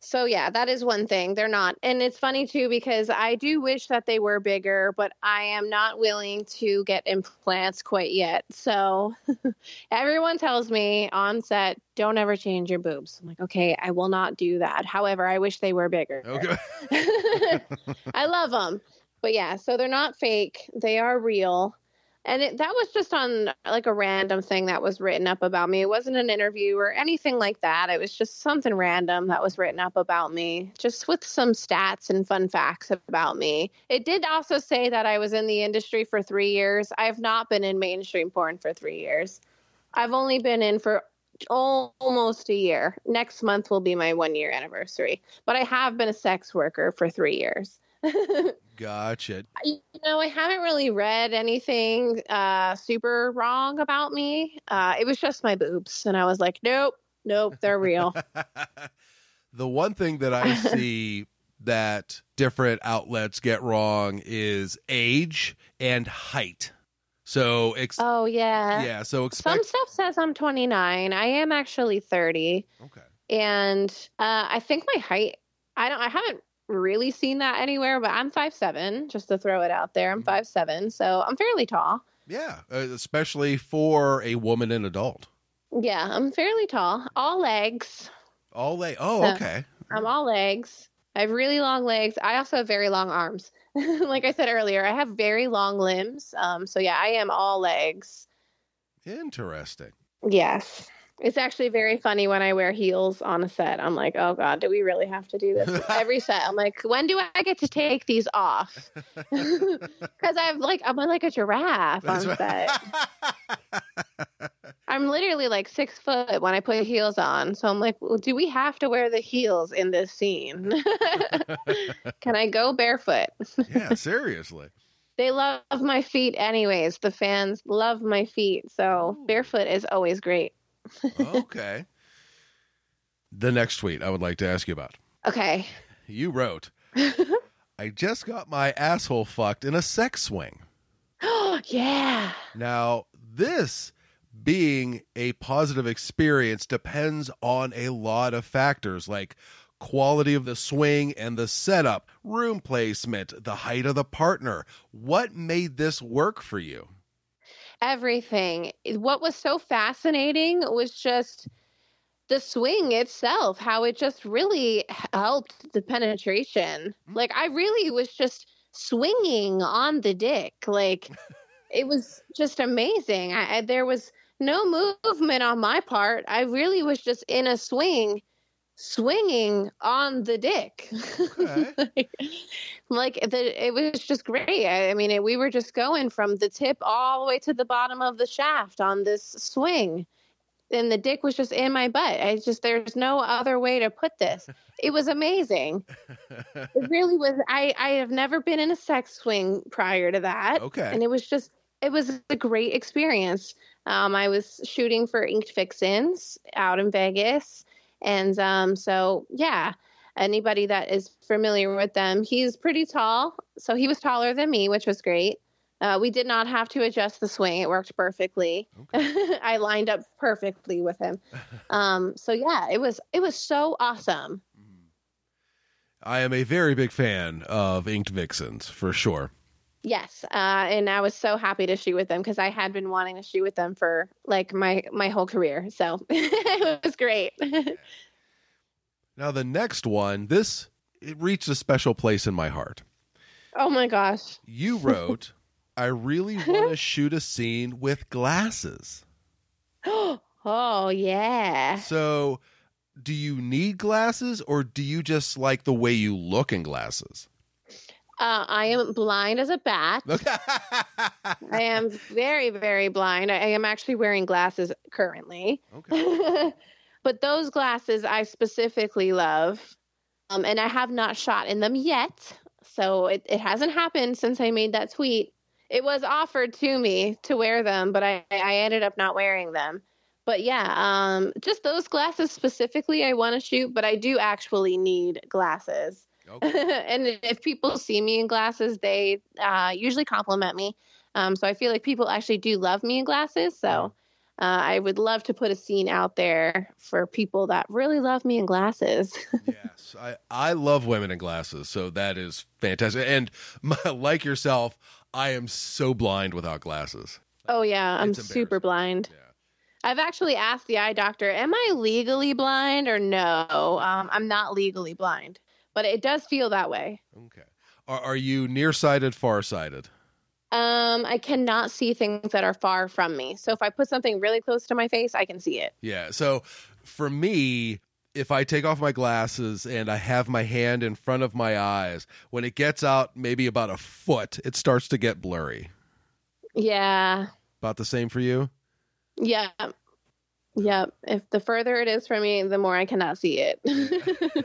So yeah, that is one thing. They're not. And it's funny too because I do wish that they were bigger, but I am not willing to get implants quite yet. So (laughs) everyone tells me on set, don't ever change your boobs. I'm like, okay, I will not do that. However, I wish they were bigger. okay. (laughs) I love them. But yeah, so they're not fake. They are real. And it, that was just on like a random thing that was written up about me. It wasn't an interview or anything like that. It was just something random that was written up about me, just with some stats and fun facts about me. It did also say that I was in the industry for three years. I have not been in mainstream porn for three years. I've only been in for almost a year. Next month will be my one year anniversary. But I have been a sex worker for three years. (laughs) Gotcha. You know, I haven't really read anything uh, super wrong about me. Uh, it was just my boobs. And I was like, nope, nope, they're real. (laughs) the one thing that I (laughs) see that different outlets get wrong is age and height. So, ex- oh, yeah. yeah, so Some stuff says I'm 29. I am actually 30. Okay. And uh, I think my height, I don't, I haven't really seen that anywhere, but I'm five seven. just to throw it out there. I'm Mhm. five seven, so I'm fairly tall. Yeah, uh, especially for a woman and adult. Yeah, I'm fairly tall. All legs. All leg. Oh, Yeah. okay. I'm all legs. I have really long legs. I also have very long arms. (laughs) like I said earlier, I have very long limbs. Um, so yeah, I am all legs. Interesting. Yes. It's actually very funny when I wear heels on a set. I'm like, oh God, do we really have to do this (laughs) every set? I'm like, when do I get to take these off? (laughs) Because I'm like, I'm like a giraffe That's on set. (laughs) I'm literally like six foot when I put heels on. So I'm like, well, do we have to wear the heels in this scene? Can I go barefoot? yeah, seriously. They love my feet anyways. The fans love my feet. So barefoot is always great. Oh, (laughs) okay. the next tweet I would like to ask you about. Okay. You wrote, (laughs) I just got my asshole fucked in a sex swing. Oh, (gasps) yeah. Now, this being a positive experience depends on a lot of factors like quality of the swing and the setup, room placement, the height of the partner. What made this work for you? Everything. What was so fascinating was just the swing itself, how it just really helped the penetration. Hmm. Like, I really was just swinging on the dick. Like, (laughs) it was just amazing. I, I, there was no movement on my part. I really was just in a swing, swinging on the dick. Okay. (laughs) like the, it was just great. I, I mean, it, we were just going from the tip all the way to the bottom of the shaft on this swing. And the dick was just in my butt. I just, there's no other way to put this. It was amazing. It (laughs) really was. I, I have never been in a sex swing prior to that. Okay. And it was just, it was a great experience. Um, I was shooting for Inked Vixens out in Vegas. And um, so, yeah, anybody that is familiar with them, he's pretty tall. So he was taller than me, which was great. Uh, we did not have to adjust the swing; it worked perfectly. (laughs) I lined up perfectly with him. (laughs) Um, so yeah, it was it was so awesome. I am a very big fan of Inked Vixens for sure. Yes, uh, and I was so happy to shoot with them because I had been wanting to shoot with them for like my my whole career. So (laughs) it was great. Now, the next one, this it reached a special place in my heart. oh my gosh. You wrote, (laughs) I really want to shoot a scene with glasses. (gasps) oh yeah. So, do you need glasses or do you just like the way you look in glasses? Uh, I am blind as a bat. (laughs) I am very, very blind. I am actually wearing glasses currently. okay. (laughs) but those glasses I specifically love. Um, and I have not shot in them yet. So it, it hasn't happened since I made that tweet. It was offered to me to wear them, but I, I ended up not wearing them. But yeah, um, just those glasses specifically, I want to shoot, but I do actually need glasses. Okay. (laughs) and if people see me in glasses, they uh, usually compliment me. Um, so I feel like people actually do love me in glasses. So uh, I would love to put a scene out there for people that really love me in glasses. (laughs) yes, I, I love women in glasses, so that is fantastic. And (laughs) my, like yourself, I am so blind without glasses. oh yeah, I'm super blind. Yeah. I've actually asked the eye doctor, "Am I legally blind or no?" Um, I'm not legally blind, but it does feel that way. Okay. Are, are you nearsighted, farsighted? Um, I cannot see things that are far from me. So if I put something really close to my face, I can see it. Yeah. So for me, if I take off my glasses and I have my hand in front of my eyes, when it gets out maybe about a foot, it starts to get blurry. Yeah, About the same for you? yeah, yeah. If the further it is from me, the more I cannot see it. (laughs)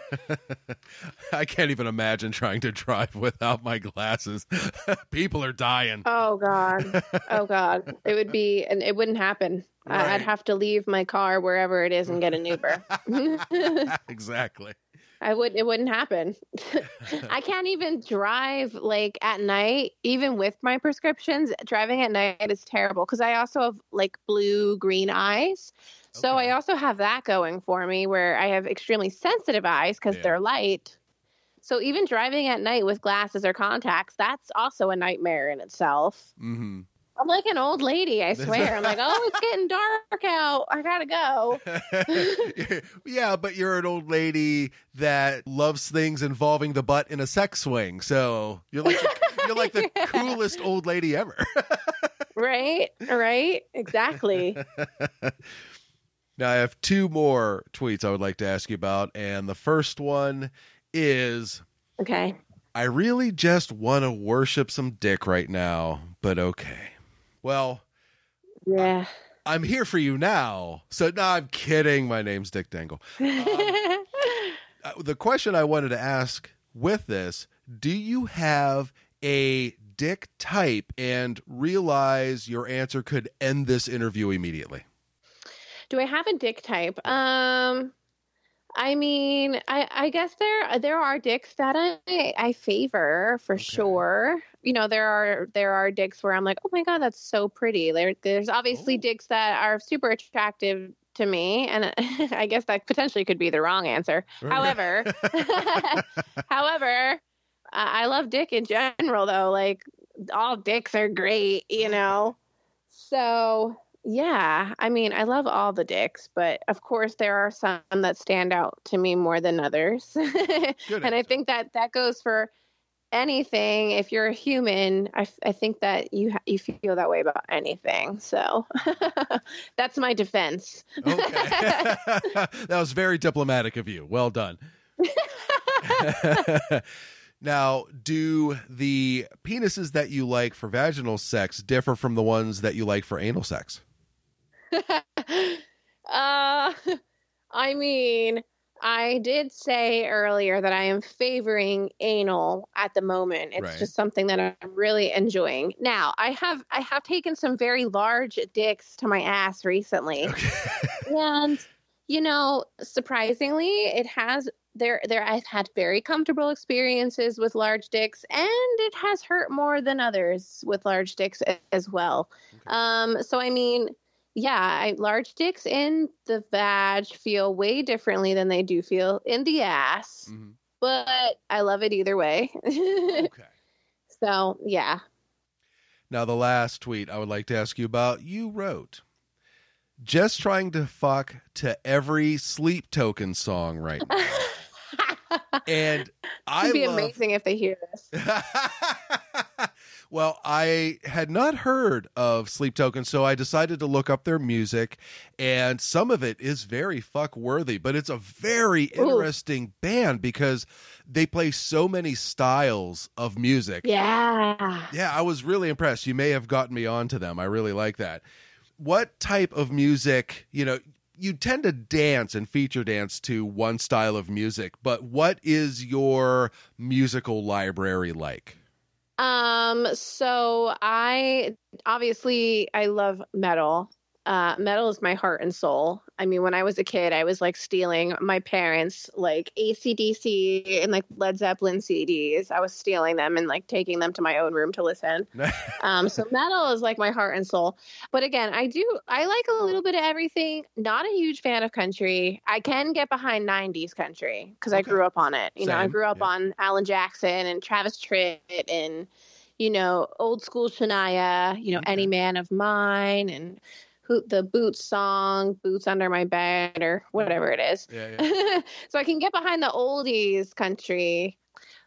I can't even imagine trying to drive without my glasses. (laughs) People are dying. oh God, oh God, it would be, and it wouldn't happen. Right. I'd have to leave my car wherever it is and get an Uber. (laughs) exactly. I would. It wouldn't happen. I can't even drive like at night, even with my prescriptions. Driving at night is terrible because I also have like blue green eyes. So Okay. I also have that going for me where I have extremely sensitive eyes because Yeah. they're light. So even driving at night with glasses or contacts, that's also a nightmare in itself. hmm I'm like an old lady, I swear. I'm like, (laughs) oh, it's getting dark out. I gotta go. (laughs) yeah, but you're an old lady that loves things involving the butt in a sex swing. So you're like (laughs) you're like the coolest old lady ever. Right? Right? Exactly. Now, I have two more tweets I would like to ask you about. And the first one is Okay. I really just want to worship some dick right now, but okay. Well, Yeah. I'm here for you now. So, no, I'm kidding. My name's Dick Dangle. (laughs) Uh, the question I wanted to ask with this do you have a dick type and realize your answer could end this interview immediately? Do I have a dick type? Um, I mean, I, I guess there there are dicks that I I favor for Okay. sure. You know, there are there are dicks where I'm like, oh my god, that's so pretty. There, there's obviously Oh. dicks that are super attractive to me, and (laughs) I guess that potentially could be the wrong answer. However, (laughs) however, I love dick in general, though. Like all dicks are great, you know. So yeah, I mean, I love all the dicks, but of course there are some that stand out to me more than others. (laughs) And I think that that goes for anything. If you're a human, I, I think that you ha- you feel that way about anything. So (laughs) that's my defense. Okay. (laughs) that was very diplomatic of you. Well done. now, do the penises that you like for vaginal sex differ from the ones that you like for anal sex? (laughs) uh, I mean, I did say earlier that I am favoring anal at the moment. It's Right. just something that I'm really enjoying. Now, I have I have taken some very large dicks to my ass recently. (laughs) and you know, surprisingly, it has there there I've had very comfortable experiences with large dicks and it has hurt more than others with large dicks as well. Um so I mean, yeah, I, large dicks in the vag feel way differently than they do feel in the ass, Mhm. but I love it either way. (laughs) Okay. so, yeah. Now, the last tweet I would like to ask you about, you wrote, just trying to fuck to every sleep token song right now. (laughs) and I It'd be love- amazing if they hear this. (laughs) (laughs) well, I had not heard of Sleep Token, so I decided to look up their music, and some of it is very fuck worthy, but it's a very Ooh. interesting band because they play so many styles of music. Yeah. Yeah, I was really impressed. You may have gotten me onto them. I really like that. What type of music, you know, you tend to dance and feature dance to one style of music, but what is your musical library like? Um, so I obviously I love metal. Uh, metal is my heart and soul. I mean, when I was a kid, I was like stealing my parents like AC/DC and like Led Zeppelin CDs. I was stealing them and like taking them to my own room to listen. (laughs) Um, so metal is like my heart and soul. But again, I do I like a little bit of everything. Not a huge fan of country. I can get behind '90s country because I grew up on it. You know, I grew up yeah. on Alan Jackson and Travis Tritt and you know old school Shania. You know, Okay. Any Man of Mine and who the Boots song, Boots Under My Bed or whatever it is. yeah, yeah. (laughs) so I can get behind the oldies country.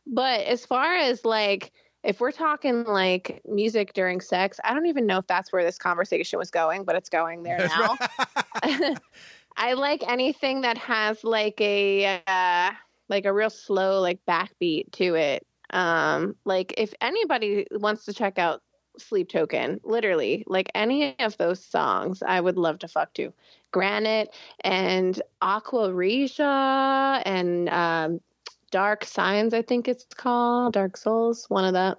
But as far as like if we're talking like music during sex, I don't even know if that's where this conversation was going, but it's going there now. (laughs) (laughs) I like anything that has like a uh, like a real slow like backbeat to it. Um, like if anybody wants to check out Sleep Token, literally, like any of those songs, I would love to fuck to. Granite and Aqua Regia and um, Dark Signs, I think it's called Dark Souls, one of that.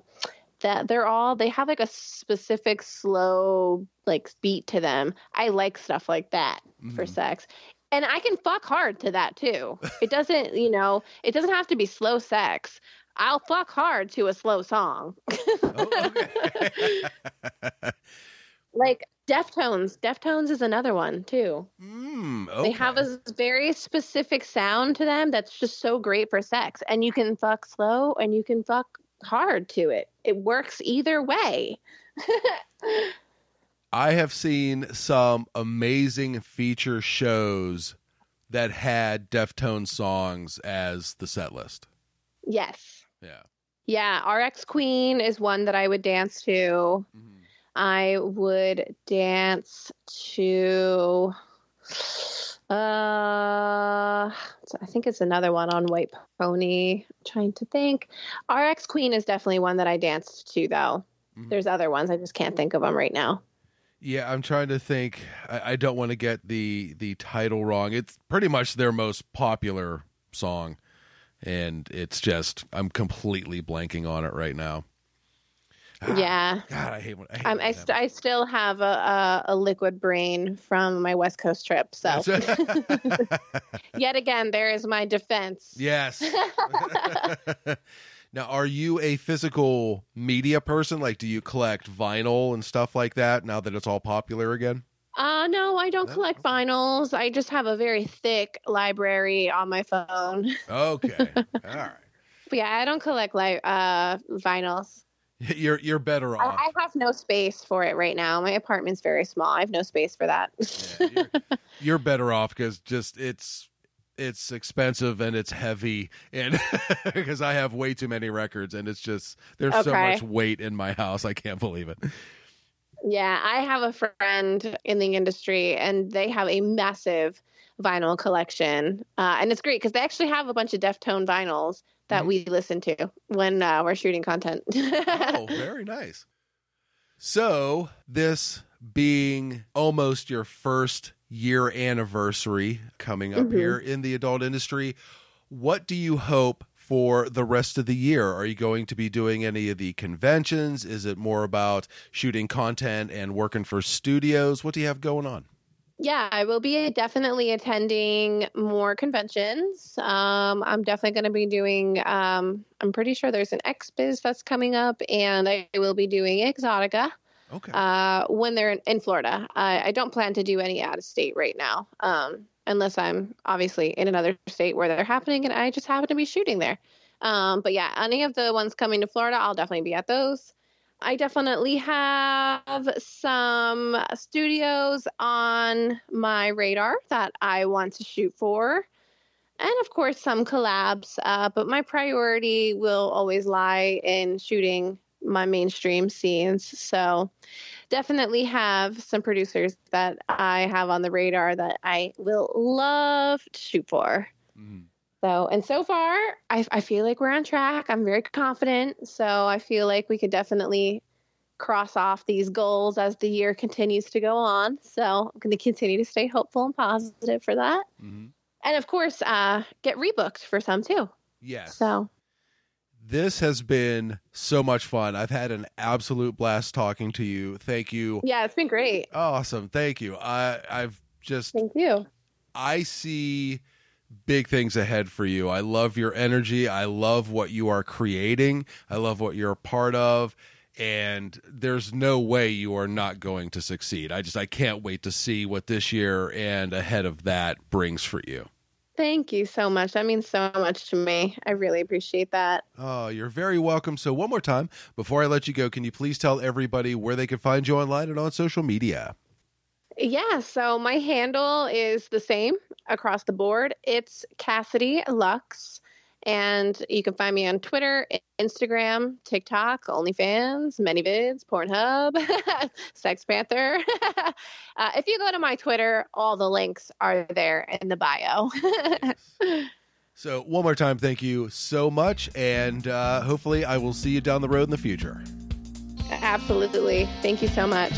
That they're all they have like a specific slow like beat to them. I like stuff like that for Mhm. sex. And I can fuck hard to that too. It doesn't, you know, it doesn't have to be slow sex. I'll fuck hard to a slow song. Oh, (laughs) like Deftones. Deftones is another one too. mm, They have a very specific sound to them that's just so great for sex. And you can fuck slow and you can fuck hard to it. It works either way. (laughs) I have seen some amazing feature shows that had Deftones songs as the set list. yes. Yeah. Yeah. RX Queen is one that I would dance to. Mhm. I would dance to Uh, I think it's another one on White Pony. I'm trying to think. RX Queen is definitely one that I danced to, though. Mhm. There's other ones. I just can't think of them right now. Yeah, I'm trying to think. I, I don't want to get the the title wrong. It's pretty much their most popular song, and it's just I'm completely blanking on it right now. Ah, (sighs) yeah. God, I hate when I, hate Um, I, st- I still have a, a, a liquid brain from my West Coast trip. So, (laughs) yet again, there is my defense. yes. (laughs) (laughs) now, are you a physical media person? Like, do you collect vinyl and stuff like that now that it's all popular again? Uh, no, I don't No? collect vinyls. I just have a very thick library on my phone. (laughs) Okay, all right. But yeah, I don't collect like uh vinyls. (laughs) You're you're better off. I have no space for it right now. My apartment's very small. I have no space for that. Yeah, you're, (laughs) you're better off because just it's it's expensive and it's heavy and because I have way too many records and it's just there's so much weight in my house I can't believe it. Yeah, I have a friend in the industry, and they have a massive vinyl collection, uh, and it's great because they actually have a bunch of Deftone vinyls that Mhm. we listen to when uh, we're shooting content. Oh, (laughs) very nice. So this being almost your first year anniversary coming up Mhm. here in the adult industry, what do you hope for the rest of the year? Are you going to be doing any of the conventions? Is it more about shooting content and working for studios? What do you have going on? Yeah, I will be definitely attending more conventions. Um, I'm definitely going to be doing, um, I'm pretty sure there's an XBiz that's coming up, and I will be doing Exxxotica Okay. uh, when they're in, in Florida. I, I don't plan to do any out of state right now, um, unless I'm obviously in another state where they're happening and I just happen to be shooting there. Um, but yeah, any of the ones coming to Florida, I'll definitely be at those. I definitely have some studios on my radar that I want to shoot for. And of course, some collabs. Uh, but my priority will always lie in shooting my mainstream scenes. So definitely have some producers that I have on the radar that I will love to shoot for. Mhm. So, and so far, I, I feel like we're on track. I'm very confident. So, I feel like we could definitely cross off these goals as the year continues to go on. So, I'm going to continue to stay hopeful and positive for that. Mhm. And of course, uh, get rebooked for some too. Yes. So, This has been so much fun. I've had an absolute blast talking to you. Thank you. yeah, it's been great. Awesome. Thank you. I I've just Thank you. I see big things ahead for you. I love your energy. I love what you are creating. I love what you're a part of. And there's no way you are not going to succeed. I just I can't wait to see what this year and ahead of that brings for you. Thank you so much. That means so much to me. I really appreciate that. Oh, you're very welcome. So one more time, before I let you go, can you please tell everybody where they can find you online and on social media? Yeah, so my handle is the same across the board. It's Cassidy Luxe. And you can find me on Twitter, Instagram, TikTok, OnlyFans, ManyVids, Pornhub, (laughs) Sex Panther. (laughs) uh, if you go to my Twitter, all the links are there in the bio. (laughs) So one more time, thank you so much, and uh, hopefully I will see you down the road in the future. Absolutely. Thank you so much.